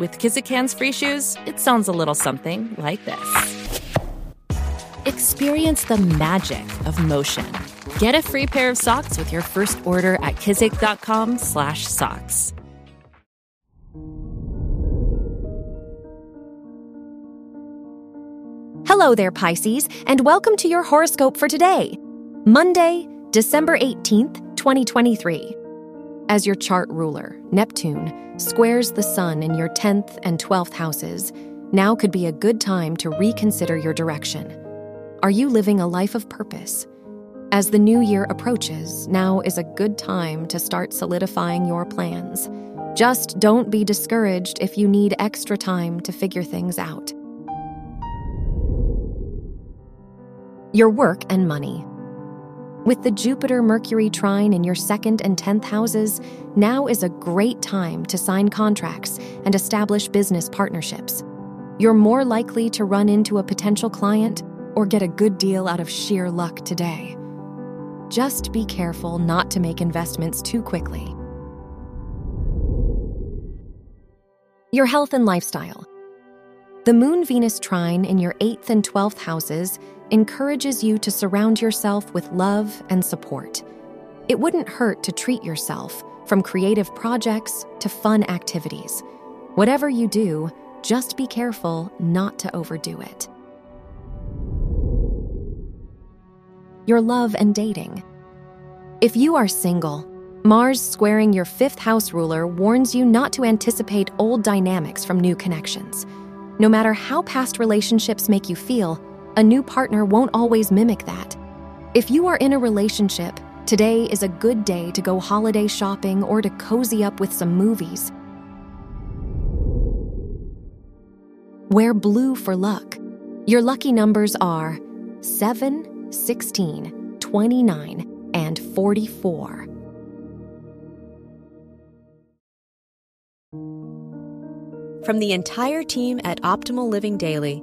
With Kizik hands free shoes, it sounds a little something like this. Experience the magic of motion. Get a free pair of socks with your first order at kizik.com/socks. Hello there, Pisces, and welcome to your horoscope for today, Monday, December 18th, 2023. As your chart ruler, Neptune, squares the sun in your 10th and 12th houses, now could be a good time to reconsider your direction. Are you living a life of purpose? As the new year approaches, now is a good time to start solidifying your plans. Just don't be discouraged if you need extra time to figure things out. Your work and money. With the Jupiter Mercury trine in your second and 10th houses, now is a great time to sign contracts and establish business partnerships. You're more likely to run into a potential client or get a good deal out of sheer luck today. Just be careful not to make investments too quickly. Your health and lifestyle. The Moon Venus trine in your 8th and 12th houses encourages you to surround yourself with love and support. It wouldn't hurt to treat yourself, from creative projects to fun activities. Whatever you do, just be careful not to overdo it. Your love and dating. If you are single, Mars squaring your fifth house ruler warns you not to anticipate old dynamics from new connections. No matter how past relationships make you feel, a new partner won't always mimic that. If you are in a relationship, today is a good day to go holiday shopping or to cozy up with some movies. Wear blue for luck. Your lucky numbers are 7, 16, 29, and 44. From the entire team at Optimal Living Daily,